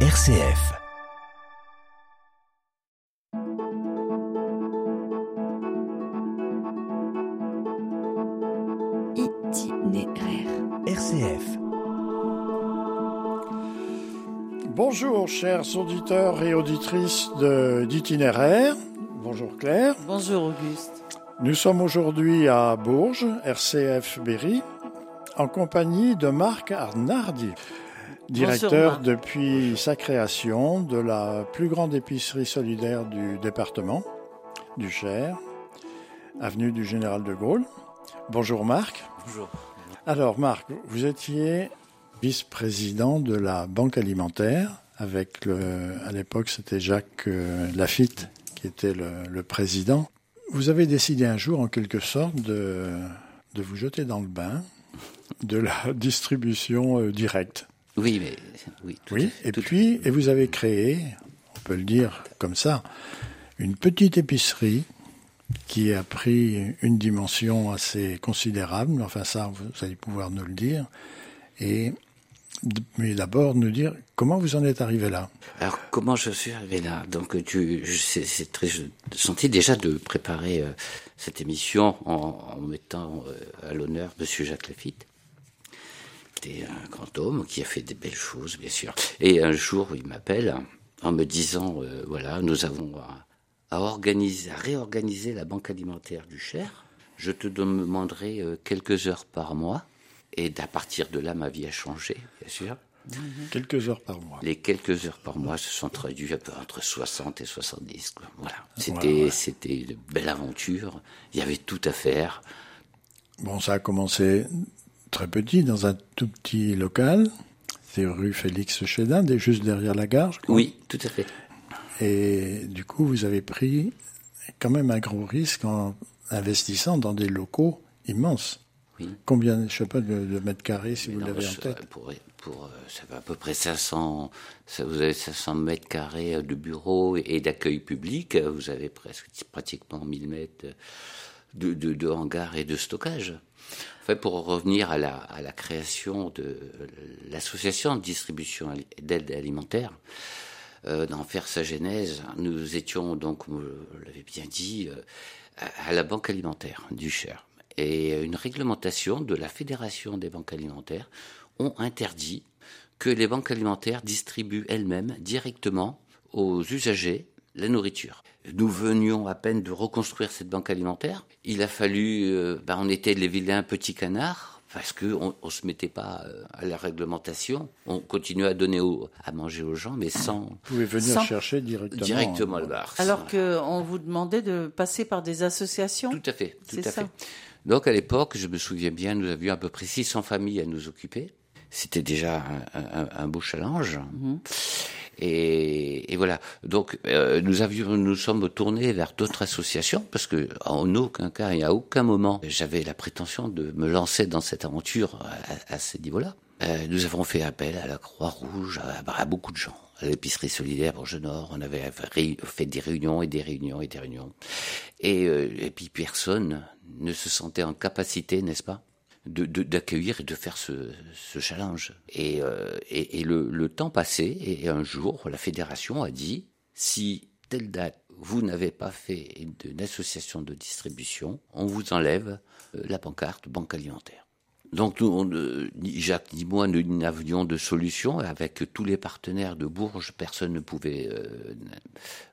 RCF. Itinéraire. RCF. Bonjour chers auditeurs et auditrices de- d'itinéraire. Bonjour Claire. Bonjour Auguste. Nous sommes aujourd'hui à Bourges, RCF Berry, en compagnie de Marc Arnardi, directeur depuis sa création de la plus grande épicerie solidaire du département, du Cher, avenue du Général de Gaulle. Bonjour Marc. Bonjour. Alors Marc, vous étiez vice-président de la Banque alimentaire avec le, à l'époque c'était Jacques euh, Lafitte qui était le, le président. Vous avez décidé un jour en quelque sorte de, de vous jeter dans le bain de la distribution euh, directe. Oui, mais oui. tout à Oui, fait, et tout puis et vous avez créé, on peut le dire comme ça, une petite épicerie qui a pris une dimension assez considérable. Enfin, ça, vous allez pouvoir nous le dire. Et mais d'abord nous dire comment vous en êtes arrivé là. Alors, comment je suis arrivé là? Donc, tu, c'est très je déjà de préparer euh, cette émission en, en mettant euh, à l'honneur Monsieur Jacques Lafitte. C'était un grand homme qui a fait des belles choses, bien sûr. Et un jour, il m'appelle en me disant, euh, voilà, nous avons à, à organiser, à réorganiser la banque alimentaire du Cher. Je te demanderai euh, quelques heures par mois. Et à partir de là, ma vie a changé, bien sûr. Quelques heures par mois. Les quelques heures par mois se sont traduits un peu entre 60 et 70. quoi. Voilà. C'était, ouais. c'était une belle aventure. Il y avait tout à faire. Bon, ça a commencé très petit dans un tout petit local. C'est rue Félix Chédin, juste derrière la gare. je crois. Oui, tout à fait. Et du coup, vous avez pris quand même un gros risque en investissant dans des locaux immenses. Oui. Combien, je sais pas, de, de mètres carrés, si vous l'avez en tête? Pour, pour, euh, ça fait à peu près 500, ça, vous avez 500 mètres carrés de bureaux et d'accueil public. Vous avez presque pratiquement 1000 mètres de, de, de hangar et de stockage. Enfin, pour revenir à la, création de l'association de distribution d'aide alimentaire, euh, d'en faire sa genèse, nous étions donc, vous l'avez bien dit, euh, à, à la banque alimentaire du Cher. Et une réglementation de la Fédération des banques alimentaires ont interdit que les banques alimentaires distribuent elles-mêmes directement aux usagers la nourriture. Nous venions à peine de reconstruire cette banque alimentaire. Il a fallu, euh, ben, on était les vilains petits canards parce que on, on se mettait pas euh, à la réglementation. On continuait à donner au- à manger aux gens, mais sans Vous pouvez venir Sans- chercher directement. directement hein. le bar. Alors que on vous demandait de passer par des associations. Tout à fait, tout C'est à ça. fait. Donc à l'époque, je me souviens bien, nous avions à peu près 600 familles à nous occuper. C'était déjà un, un- un beau challenge. Et, et voilà. Donc euh, nous avions, nous sommes tournés vers d'autres associations parce que en aucun cas et à aucun moment j'avais la prétention de me lancer dans cette aventure à, à ce niveau-là. Euh, nous avons fait appel à la Croix-Rouge, à, à beaucoup de gens, à l'épicerie solidaire Bourges Nord. On avait fait des réunions et des réunions et des réunions. Et, euh, et puis personne ne se sentait en capacité, n'est-ce pas, de- de- d'accueillir et de faire ce, ce challenge. Et, euh, et, et le, le temps passait, et un jour, la fédération a dit, si telle date, vous n'avez pas fait une, association de distribution, on vous enlève euh, la pancarte banque alimentaire. Donc nous, on, ni Jacques ni moi, nous n'avions de solution. Avec tous les partenaires de Bourges, personne ne pouvait, euh,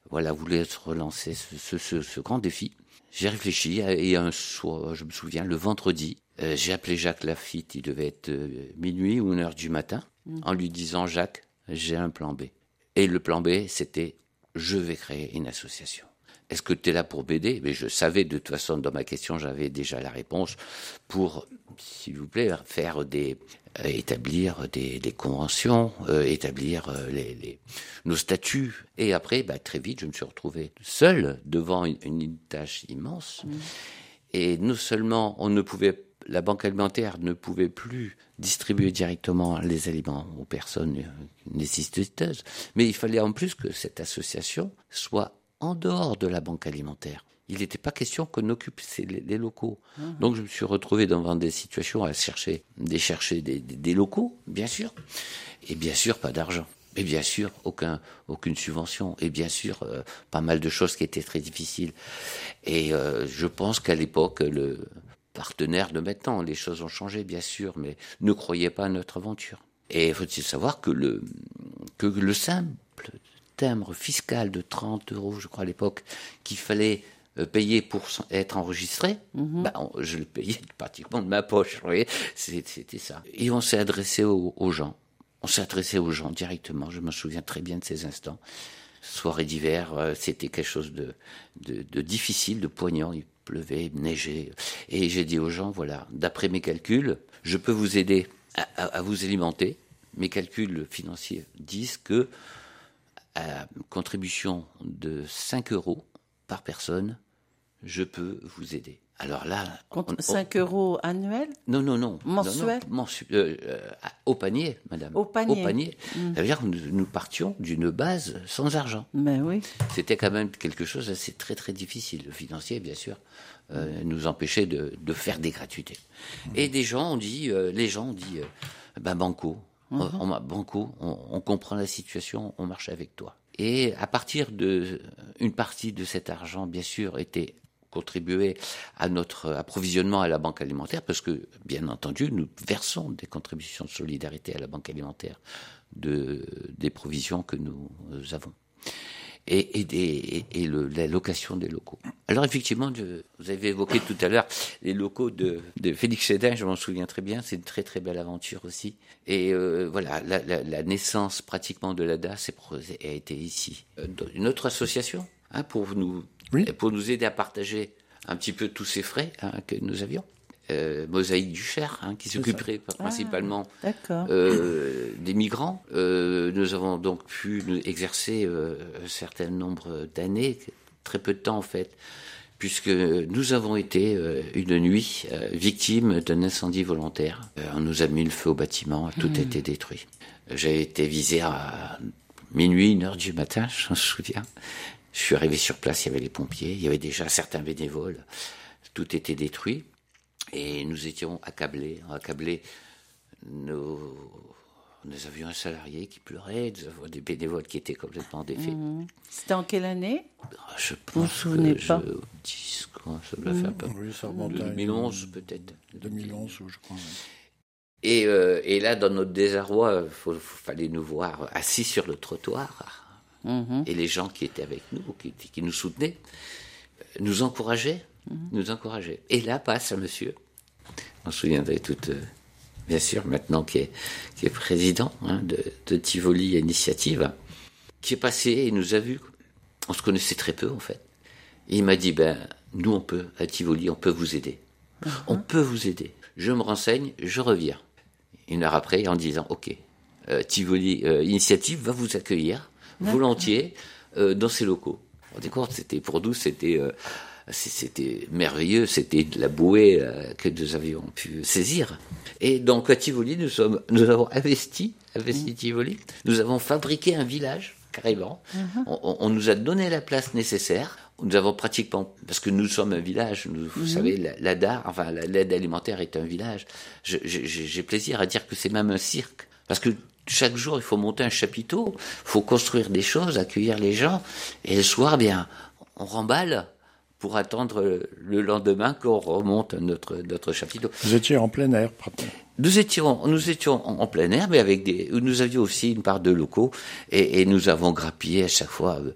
voilà, voulait se relancer ce, ce, ce, ce grand défi. J'ai réfléchi et un soir, je me souviens, le vendredi, euh, j'ai appelé Jacques Lafitte, il devait être euh, minuit ou une heure du matin, en lui disant Jacques, j'ai un plan B. Et le plan B, c'était je vais créer une association. Est-ce que tu es là pour m'aider? Mais je savais de toute façon, dans ma question, j'avais déjà la réponse pour, s'il vous plaît, faire des, euh, établir des, des conventions, euh, établir euh, les, les, nos statuts. Et après, bah, très vite, je me suis retrouvé seul devant une, une tâche immense. Et non seulement on ne pouvait, la banque alimentaire ne pouvait plus distribuer directement les aliments aux personnes nécessiteuses, mais il fallait en plus que cette association soit en dehors de la banque alimentaire. Il n'était pas question qu'on occupe les, locaux. Donc je me suis retrouvé devant des situations à chercher, des chercher des, des- des locaux, bien sûr, et bien sûr pas d'argent. Et bien sûr, aucun, aucune subvention. Et bien sûr, euh, pas mal de choses qui étaient très difficiles. Et euh, je pense qu'à l'époque, le partenaire de maintenant, les choses ont changé, bien sûr, mais ne croyez pas à notre aventure. Et faut-il savoir que le, que le simple timbre fiscal de 30 euros, je crois à l'époque, qu'il fallait euh, payer pour être enregistré, Mhm. bah, je le payais pratiquement de ma poche, vous voyez, c'était ça. Et on s'est adressé aux, aux gens, on s'est adressé aux gens directement, je me souviens très bien de ces instants. Soirée d'hiver, euh, c'était quelque chose de, difficile, de poignant, il pleuvait, il neigeait, et j'ai dit aux gens, voilà, d'après mes calculs, je peux vous aider à, à- à vous alimenter, mes calculs financiers disent que à contribution de 5 euros par personne, je peux vous aider. Alors là, Contre on- on- 5 euros annuels non, non, non. Mensuel Non, non, mensu- euh, euh, au panier, madame. Au panier. Au panier. Mm. Ça veut dire que nous, nous partions d'une base sans argent. Ben oui. C'était quand même quelque chose d'assez très très difficile. Le financier, bien sûr, euh, nous empêchait de, de faire des gratuités. Et des gens ont dit, les gens ont dit, ben banco, on, on m'a- banco, on, on comprend la situation, on marche avec toi. Et à partir de une partie de cet argent, bien sûr, était contribué à notre approvisionnement à la banque alimentaire, parce que, bien entendu, nous versons des contributions de solidarité à la banque alimentaire de, des provisions que nous avons et, et, le, la location des locaux. Alors effectivement, vous avez évoqué tout à l'heure les locaux de, de Félix Chédin, je m'en souviens très bien, c'est une très très belle aventure aussi. Et euh, voilà, la, la, naissance pratiquement de l'ADA a été ici. Euh, Une autre association hein, pour, nous, Oui. pour nous aider à partager un petit peu tous ces frais hein, que nous avions. Euh, Mosaïque du Cher, hein, qui s'occuperait principalement D'accord. euh, des migrants. Euh, nous avons donc pu exercer un certain nombre d'années, très peu de temps en fait, puisque nous avons été une nuit victimes d'un incendie volontaire. On nous a mis le feu au bâtiment, tout a été détruit. J'ai été visé à minuit, une heure du matin, je me souviens. Je suis arrivé sur place, il y avait les pompiers, il y avait déjà certains bénévoles. Tout était détruit. Et nous étions accablés, accablés nous, nous avions un salarié qui pleurait, nous avions des bénévoles qui étaient complètement défaits. Mhm. C'était en quelle année? Ah, Je Vous vous pense souvenez que pas? je, 10, quoi, ça doit faire un peu. Oui, ça remonte à 2011 peut-être. 2011, ou je crois. oui. Et, euh, et là, dans notre désarroi, il fallait nous voir assis sur le trottoir. Mhm. Et les gens qui étaient avec nous, qui, qui nous soutenaient, euh, nous encourageaient, nous encourageaient. Et là passe un monsieur, on se souviendrait tout, euh, bien sûr, maintenant qui est, qui est président hein, de, de Tivoli Initiative, qui est passé et nous a vus. On se connaissait très peu en fait. Et il m'a dit, ben, nous on peut, à Tivoli, on peut vous aider. On peut vous aider. Je me renseigne, je reviens. Une heure après, en disant, ok, euh, Tivoli euh, Initiative va vous accueillir volontiers euh, dans ses locaux. Rendez compte, c'était pour nous, c'était euh, c'était merveilleux, c'était de la bouée euh, que nous avions pu saisir. Et donc à Tivoli, nous sommes, nous avons investi, investi Tivoli, nous avons fabriqué un village carrément. on, on- on nous a donné la place nécessaire. Nous avons pratiquement, parce que nous sommes un village, nous, vous savez, la- enfin la- l'aide alimentaire est un village. J'ai plaisir à dire que c'est même un cirque, parce que chaque jour il faut monter un chapiteau, il faut construire des choses, accueillir les gens, et le soir, bien, on remballe pour attendre le lendemain qu'on remonte notre notre chapiteau. Vous étiez en plein air, pratiquement. Nous étions, nous étions en, en plein air, mais avec des, nous avions aussi une part de locaux, et, et nous avons grappillé à chaque fois, euh,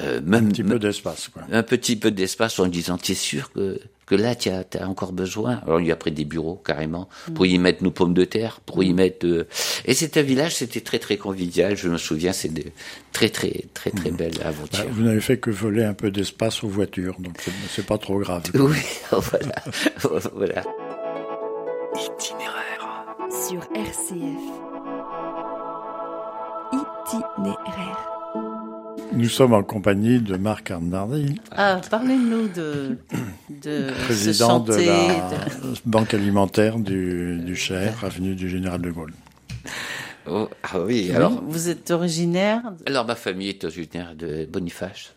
euh, même Un petit peu d'espace, quoi. un petit peu d'espace en disant, tu es sûr que, que là, tu as, encore besoin? Alors, il y a pris des bureaux, carrément, pour y mettre nos pommes de terre, pour y mettre... euh, Et c'est un village, c'était très, très convivial, je me souviens, c'est de très, très, très, très belles Bah, aventures. vous n'avez fait que voler un peu d'espace aux voitures, donc c'est- c'est pas trop grave. Oui, voilà. voilà. Itinéraire. Sur RCF. Itinéraire. Nous sommes en compagnie de Marc Arnardi, Ah, parlez-nous de, de président de la de- banque alimentaire du, du Cher, avenue du Général de Gaulle. Oh, ah oui, alors... Vous êtes originaire de- Alors, ma famille est originaire de Boniface.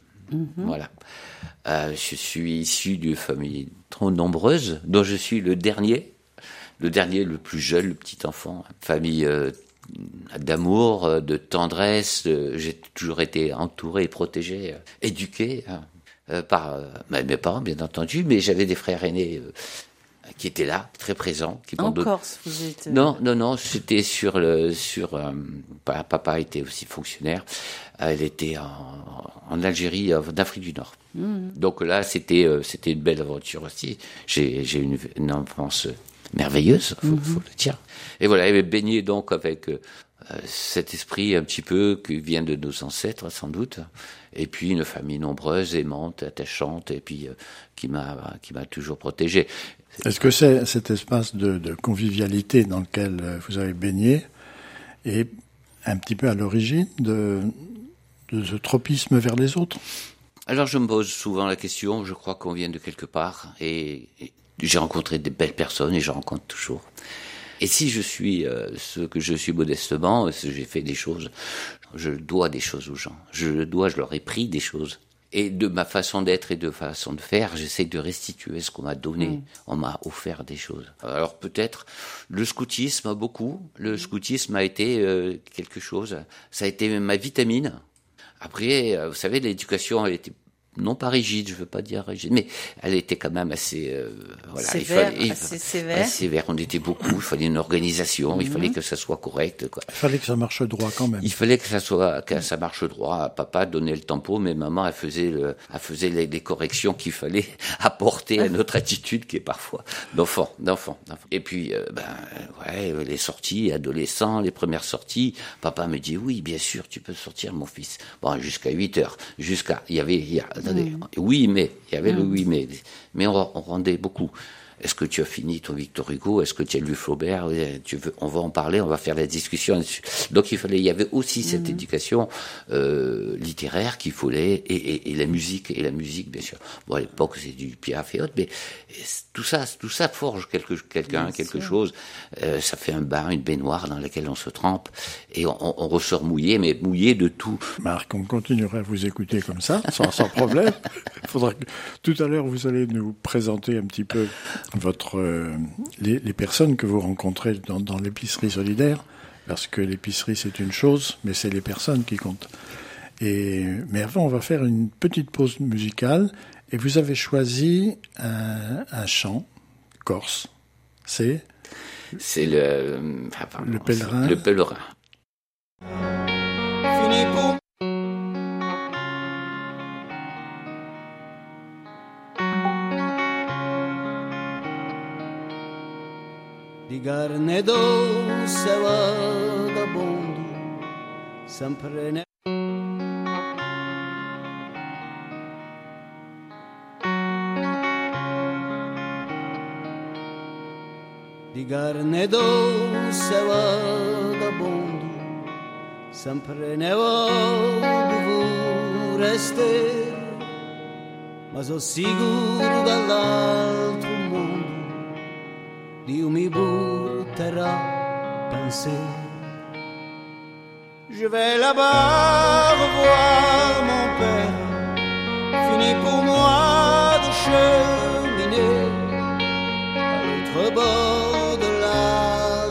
Voilà. Euh, je suis issu d'une famille trop nombreuse, dont je suis le dernier, le dernier, le plus jeune, le petit enfant. Famille euh, d'amour, euh, de tendresse. euh, J'ai toujours été entouré, protégé, euh, éduqué hein, par bah, mes parents, bien entendu, mais j'avais des frères aînés qui étaient là, très présents, qui En Corse, vous êtes. non, non, non, c'était sur le sur euh, pa- papa était aussi fonctionnaire. Elle était en, en Algérie, euh, d'Afrique du Nord. Donc là, c'était c'était une belle aventure aussi. J'ai j'ai une, une enfance merveilleuse, faut, faut le dire. Et voilà, elle est baignée donc avec euh, cet esprit un petit peu qui vient de nos ancêtres sans doute, et puis une famille nombreuse, aimante, attachante, et puis euh, qui m'a qui m'a toujours protégé. Est-ce que c'est cet espace de, de convivialité dans lequel euh, vous avez baigné est un petit peu à l'origine de, de ce tropisme vers les autres? Alors je me pose souvent la question, je crois qu'on vient de quelque part et, et j'ai rencontré des belles personnes et je rencontre toujours. Et si je suis euh, ce que je suis modestement, si j'ai fait des choses, je dois des choses aux gens. Je le dois, je leur ai pris des choses. Et de ma façon d'être et de façon de faire, j'essaie de restituer ce qu'on m'a donné. On m'a offert des choses. Alors peut-être le scoutisme beaucoup. Le scoutisme a été euh, quelque chose. Ça a été ma vitamine. Après, euh, vous savez, l'éducation, elle était non pas rigide, je veux pas dire rigide, mais elle était quand même assez euh, voilà, Sévère, il assez sévère. Mhm. assez sévère. On était beaucoup, il fallait une organisation, il fallait que ça soit correct, quoi. Il fallait que ça marche droit quand même. Il fallait que ça soit, que ça marche droit. Papa donnait le tempo, mais maman, elle faisait le, elle faisait les, les corrections qu'il fallait apporter à notre attitude qui est parfois d'enfant, d'enfant, d'enfant. Et puis, euh, ben, ouais, les sorties, adolescents, les premières sorties. Papa me dit, oui, bien sûr, tu peux sortir, mon fils. Bon, jusqu'à 8 heures. Jusqu'à, il y avait, il y a, attendez, oui, mais, il y avait le oui, mais. Mais on, on rendait beaucoup. Est-ce que tu as fini ton Victor Hugo? Est-ce que tu as lu Flaubert? Oui, tu veux, On va en parler, on va faire la discussion. Donc il fallait, il y avait aussi cette éducation euh, littéraire qu'il fallait et, et, et la musique et la musique bien sûr. Bon à l'époque c'est du Piaf et autres, mais tout ça, tout ça forge quelque quelqu'un, quelque chose. Euh, ça fait un bain, une baignoire dans laquelle on se trempe et on, on ressort mouillé, mais mouillé de tout. Marc, on continuera à vous écouter comme ça, sans, sans problème. Il faudra que tout à l'heure vous allez nous présenter un petit peu votre euh, les, les personnes que vous rencontrez dans, dans l'épicerie solidaire, parce que l'épicerie c'est une chose, mais c'est les personnes qui comptent. Et mais avant, on va faire une petite pause musicale. Et vous avez choisi un, un chant corse. C'est C'est le, enfin, pardon, Le pèlerin. Le pèlerin. Di carne dolce vagabondo sempre ne Di carne dolce vagabondo sempre ne voglio restare ma sono sicuro dall'altro mondo Dio mi butterà penser Je vais là-bas revoir mon père. Fini pour moi de cheminer À l'autre bord de la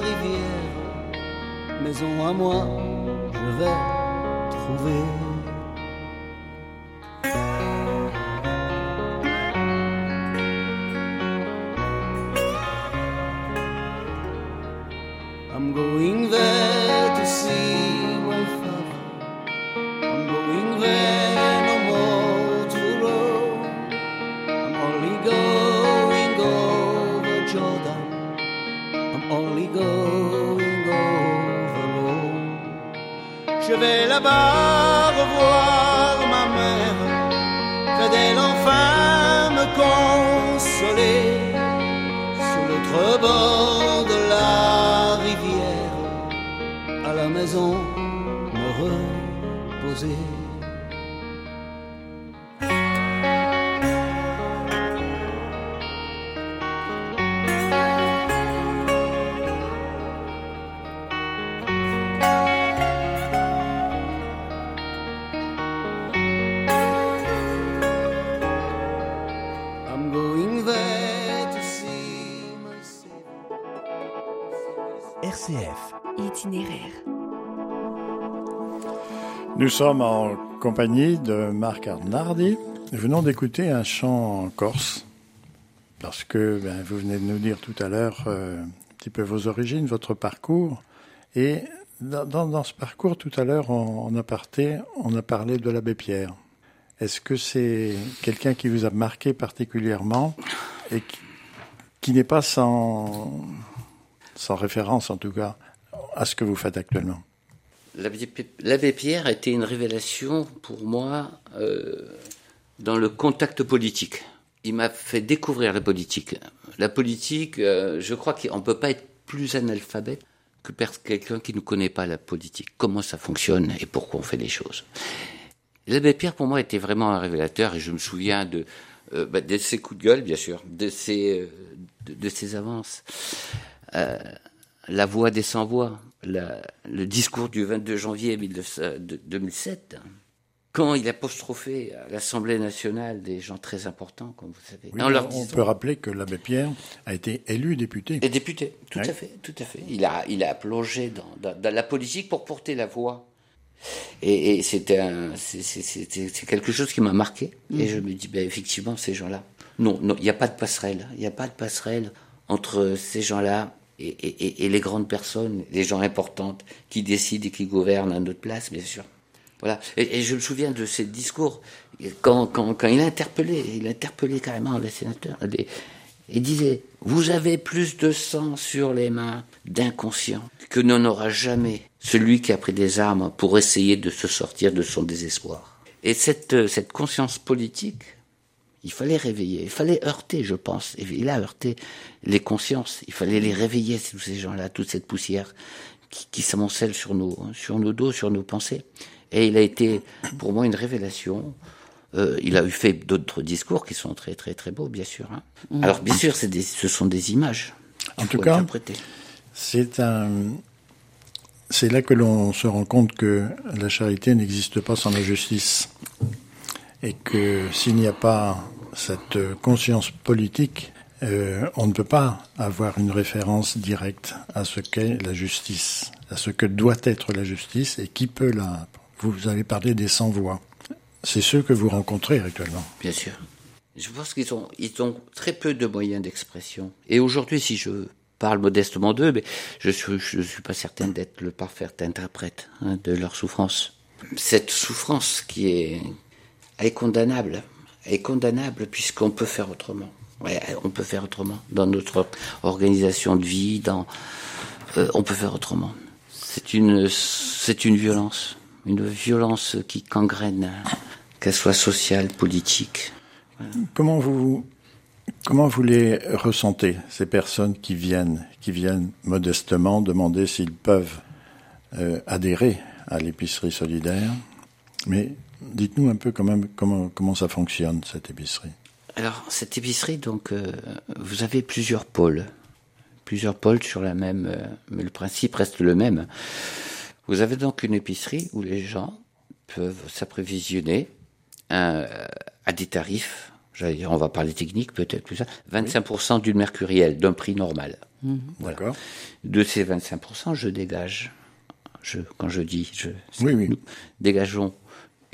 rivière. Maison à moi, je vais trouver de la rivière, à la maison me reposer. Nous sommes en compagnie de Marc Arnardi. Nous venons d'écouter un chant en corse, parce que ben, vous venez de nous dire tout à l'heure euh, un petit peu vos origines, votre parcours. Et dans, ce parcours, tout à l'heure, en, en aparté, on a parlé de l'abbé Pierre. Est-ce que c'est quelqu'un qui vous a marqué particulièrement et qui, n'est pas sans référence, en tout cas, à ce que vous faites actuellement? L'abbé Pierre a été une révélation pour moi euh, dans le contact politique. Il m'a fait découvrir la politique. La politique, euh, je crois qu'on ne peut pas être plus analphabète que quelqu'un qui ne connaît pas la politique, comment ça fonctionne et pourquoi on fait les choses. L'abbé Pierre, pour moi, était vraiment un révélateur et je me souviens de, euh, bah, de ses coups de gueule, bien sûr, de ses, euh, de, ses avances. Euh, la voix des sans-voix, le discours du 22 janvier 2007, quand il apostrophait à l'Assemblée nationale des gens très importants, comme vous savez. Oui, on disant, peut rappeler que l'abbé Pierre a été élu député. Et député, tout oui. à fait, tout à fait. Il a, il a plongé dans, dans, dans la politique pour porter la voix. Et, et c'était quelque chose qui m'a marqué. Mmh. Et je me dis, ben, effectivement, ces gens-là. Non, non, il n'y a pas de passerelle. Il n'y a pas de passerelle entre ces gens-là et, les grandes personnes, les gens importantes qui décident et qui gouvernent à notre place, bien sûr. Voilà. Et, je me souviens de ces discours quand, quand, quand il a interpellé, il a interpellé carrément les sénateurs. Il disait Vous avez plus de sang sur les mains d'inconscients que n'en aura jamais celui qui a pris des armes pour essayer de se sortir de son désespoir. Et cette, cette conscience politique, il fallait réveiller, il fallait heurter, je pense. Et il a heurté les consciences, il fallait les réveiller, tous ces gens-là, toute cette poussière qui, qui s'amoncelle sur nos, sur nos dos, sur nos pensées. Et il a été, pour moi, une révélation. Euh, il a eu fait d'autres discours qui sont très, très, très beaux, bien sûr. Hein. Mmh. Alors, bien sûr, des, ce sont des images. En tout cas, c'est un, c'est là que l'on se rend compte que la charité n'existe pas sans la justice. Et que s'il n'y a pas cette conscience politique, euh, on ne peut pas avoir une référence directe à ce qu'est la justice, à ce que doit être la justice et qui peut la. Vous avez parlé des sans-voix. C'est ceux que vous rencontrez actuellement. Bien sûr. Je pense qu'ils ont, ils ont très peu de moyens d'expression. Et aujourd'hui, si je parle modestement d'eux, mais je suis, je suis pas certain d'être le parfait interprète hein, de leur souffrance. Cette souffrance qui est, est condamnable, est condamnable puisqu'on peut faire autrement. On peut faire autrement dans notre organisation de vie, dans, euh, on peut faire autrement. C'est une, c'est une violence, une violence qui gangrène, qu'elle soit sociale, politique. Comment vous Comment vous les ressentez, ces personnes qui viennent, qui viennent modestement demander s'ils peuvent euh, adhérer à l'épicerie solidaire Mais dites-nous un peu quand même comment, comment ça fonctionne, cette épicerie. Alors, cette épicerie, donc, euh, vous avez plusieurs pôles. Plusieurs pôles sur la même... Euh, mais le principe reste le même. Vous avez donc une épicerie où les gens peuvent s'apprévisionner à des tarifs j'allais dire, on va parler technique peut-être plus ça, 25% oui. d'une mercurielle, d'un prix normal. Mmh. Voilà. De ces 25%, je dégage, je, quand je dis, je, oui, oui. nous dégageons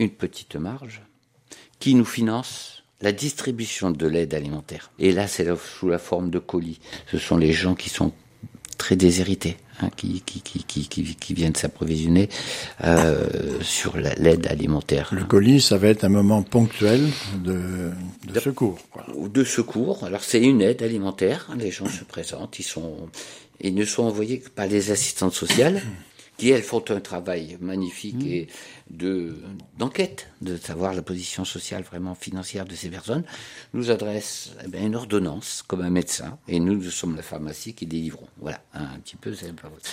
une petite marge qui nous finance la distribution de l'aide alimentaire. Et là, c'est sous la forme de colis. Ce sont les gens qui sont très déshérités, hein, qui, qui, qui, qui, qui, viennent s'approvisionner euh, sur l'aide alimentaire. Le colis, ça va être un moment ponctuel de, de, de secours. Quoi. De secours. Alors c'est une aide alimentaire. Les gens se présentent, ils sont, ils ne sont envoyés que par les assistantes sociales. Qui elles font un travail magnifique mmh. et de d'enquête, de savoir la position sociale vraiment financière de ces personnes, nous adresse eh bien, une ordonnance comme un médecin et nous, nous sommes la pharmacie qui délivrons. Voilà, un, petit peu.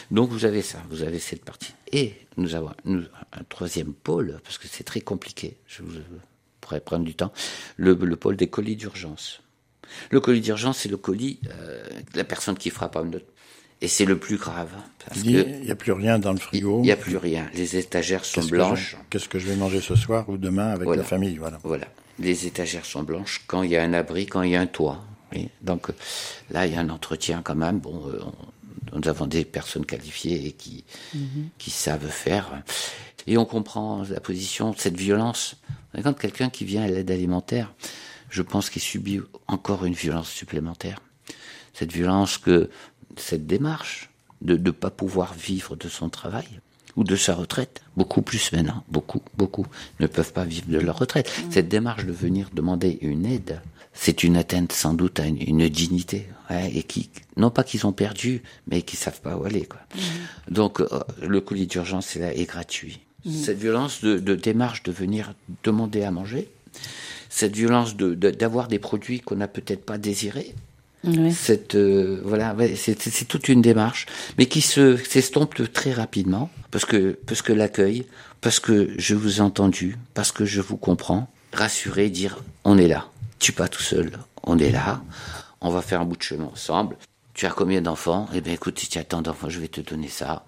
Donc vous avez ça, vous avez cette partie. Et nous avons nous, un troisième pôle parce que c'est très compliqué. Je vous pourrais prendre du temps. Le, le pôle des colis d'urgence. Le colis d'urgence, c'est le colis euh, de la personne qui frappe à notre et c'est le plus grave. Parce il n'y a plus rien dans le frigo. Il n'y a plus rien. Les étagères sont blanches. Qu'est-ce que je vais manger ce soir ou demain avec voilà. la famille Voilà. Voilà. Les étagères sont blanches quand il y a un abri, quand il y a un toit. Oui. Donc là, il y a un entretien quand même. Bon, euh, Nous avons des personnes qualifiées et qui, qui savent faire. Et on comprend la position, cette violence. Quand quelqu'un qui vient à l'aide alimentaire, je pense qu'il subit encore une violence supplémentaire. Cette violence que, cette démarche de ne pas pouvoir vivre de son travail ou de sa retraite, beaucoup plus maintenant, beaucoup, beaucoup, ne peuvent pas vivre de leur retraite. Cette démarche de venir demander une aide, c'est une atteinte sans doute à une, une dignité, ouais, et qui, non pas qu'ils ont perdu, mais qui savent pas où aller. Quoi. Donc euh, le colis d'urgence est là est gratuit. Cette violence de, de démarche de venir demander à manger, cette violence de de- d'avoir des produits qu'on n'a peut-être pas désirés, Oui. cette euh, voilà c'est toute une démarche mais qui se s'estompe très rapidement parce que parce que l'accueil parce que je vous ai entendu parce que je vous comprends rassurer dire on est là tu es pas tout seul on est là on va faire un bout de chemin ensemble tu as combien d'enfants? Eh bien, écoute, si tu as tant d'enfants, je vais te donner ça.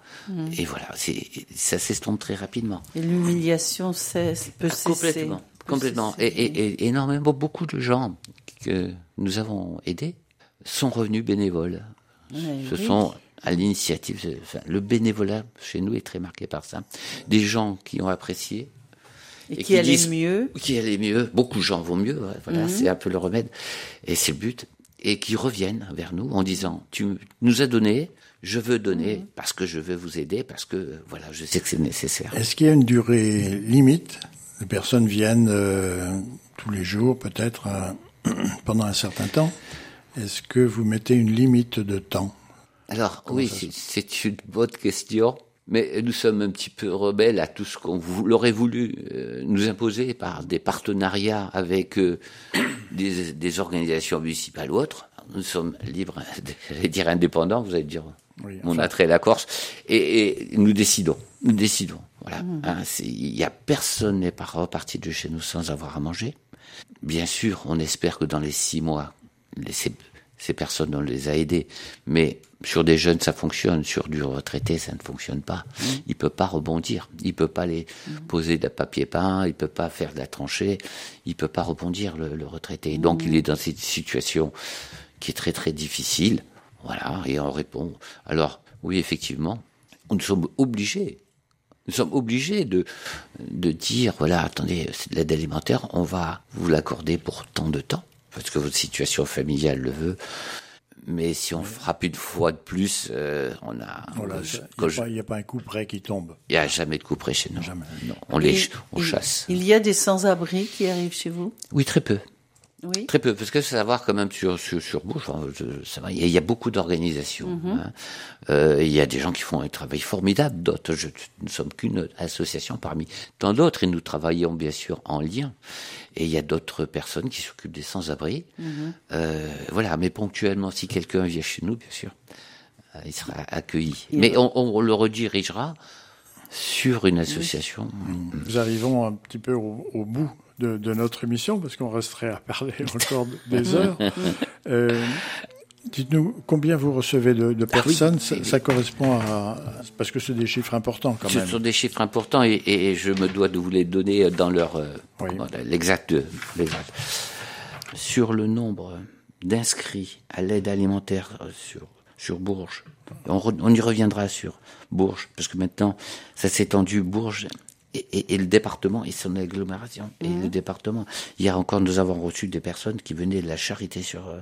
Et voilà, ça s'estompe très rapidement. Et l'humiliation cesse, peut cesser. Complètement. peut Complètement. cesser. Et, et, et énormément, beaucoup de gens que nous avons aidés sont revenus bénévoles. Ouais, Ce oui. sont à l'initiative, enfin, le bénévolat chez nous est très marqué par ça. Des gens qui ont apprécié, Et, et qui qui allait disent- mieux. qui allaient mieux, beaucoup de gens vont mieux, voilà, Mhm. c'est un peu le remède, et c'est le but, et qui reviennent vers nous en disant, tu nous as donné, je veux donner Mhm. parce que je veux vous aider, parce que voilà, je sais que c'est nécessaire. Est-ce qu'il y a une durée limite? Les personnes viennent euh, tous les jours, peut-être, euh, pendant un certain temps? Est-ce que vous mettez une limite de temps? Alors oui, c'est- une bonne question. Mais nous sommes un petit peu rebelles à tout ce qu'on l'aurait voulu euh, nous imposer par des partenariats avec euh, des, des organisations municipales ou autres. Nous sommes libres, j'allais dire indépendants, vous allez dire Oui, mon enfin- attrait à la Corse, et, et nous décidons, nous décidons. Voilà, Hein, c'est- il y a personne n'est par- reparti de chez nous sans avoir à manger. Bien sûr, on espère que dans les six mois, ces, ces personnes, on les a aidées. Mais sur des jeunes, ça fonctionne. Sur du retraité, ça ne fonctionne pas. Il peut pas rebondir. Il peut pas les poser de papier peint. Il peut pas faire de la tranchée. Il peut pas rebondir, le, le retraité. Donc, il est dans cette situation qui est très, très difficile. Voilà. Et on répond. Alors, oui, effectivement, nous sommes obligés nous sommes obligés de, de dire, voilà, attendez, c'est de l'aide alimentaire, on va vous l'accorder pour tant de temps, parce que votre situation familiale le veut. Mais si on frappe une fois de plus, euh, on a, Il quand n'y a, pas- il y a pas un coup près qui tombe. il n'y a jamais de coup près chez nous. Jamais. Non, on les, Et- on chasse. Il y a des sans-abri qui arrivent chez vous? Oui, très peu. Oui. Très peu, parce que c'est savoir quand même sur sur, sur Bourges, enfin, je- ça va, il y, a- il y a beaucoup d'organisations. hein. Euh, il y a des gens qui font un travail formidable, d'autres. Nous ne sommes qu'une association parmi tant d'autres, et nous travaillons bien sûr en lien. Et il y a d'autres personnes qui s'occupent des sans-abri. Euh, voilà, mais ponctuellement, si quelqu'un vient chez nous, bien sûr, euh, il sera accueilli. Mais on, on le redirigera sur une association. Nous arrivons un petit peu au, au bout de, de notre émission, parce qu'on resterait à parler encore des heures. Euh, Dites-nous, combien vous recevez de, de Ah oui, personnes ça, correspond à... Parce que c'est des chiffres importants quand Ce même. sont des chiffres importants et, et je me dois de vous les donner dans leur euh, Oui. l'exact sur le nombre d'inscrits à l'aide alimentaire euh, sur sur Bourges. On, re- on y reviendra sur Bourges parce que maintenant ça s'est étendu Bourges et, et- et le département et son agglomération et le département. Hier encore, nous avons reçu des personnes qui venaient de la charité sur. euh,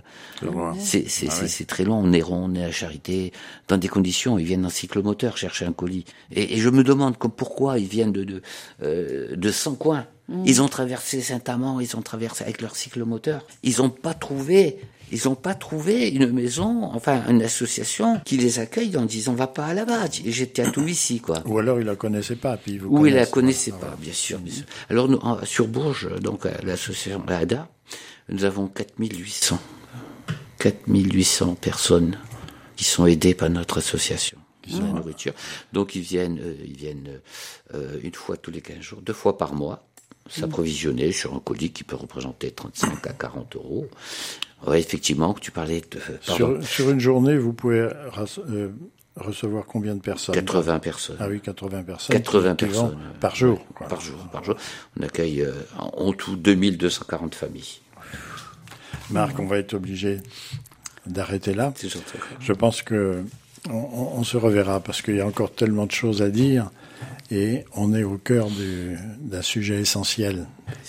c'est c'est c'est- c'est très loin. On est rond, on est à charité, dans des conditions. Ils viennent en cyclomoteur chercher un colis. Et, et je me demande comme pourquoi ils viennent de de euh, de 100 coins. Ils ont traversé Saint-Amand, ils ont traversé avec leur cyclomoteur. Ils n'ont pas trouvé. Ils n'ont pas trouvé une maison, enfin une association qui les accueille en disant va pas là-bas. J'étais à tout ici quoi. Ou alors ils la connaissaient pas, puis vous Ou ils la connaissaient pas, bien sûr, bien sûr. Alors, nous, en- sur Bourges, donc à l'association ADA, nous avons 4800, 4800 personnes qui sont aidées par notre association. Qui sont la nourriture. Donc, ils viennent, euh, ils viennent euh, une fois tous les 15 jours, deux fois par mois, s'approvisionner sur un colis qui peut représenter 35 à 40 euros. Ouais, effectivement, que tu parlais de pardon, Sur, sur une journée, vous pouvez euh, recevoir combien de personnes? 80 personnes. Ah oui, 80 personnes. 80 qui- qui vont personnes. Par jour. quoi. Par jour, par jour. On accueille euh, en tout 2240 familles. Marc, on va être obligé d'arrêter là. Je pense que On, on se reverra parce qu'il y a encore tellement de choses à dire et on est au cœur du- d'un sujet essentiel.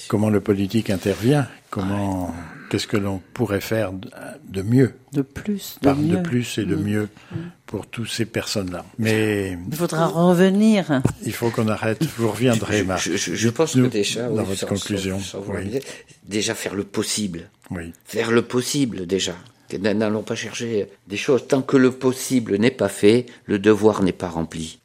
Comment le politique intervient Comment Qu'est-ce que l'on pourrait faire de, de mieux, De plus, de par mieux. de plus et de Mm. mieux pour toutes ces personnes-là Mais Il faudra revenir. il faut qu'on arrête. Vous reviendrez, Marc. Je, je- je pense que déjà, dans oui, votre sans- conclusion, sans- sans vouloir oui. dire, déjà faire le possible. Oui. Faire le possible déjà. N'allons pas chercher des choses. Tant que le possible n'est pas fait, le devoir n'est pas rempli.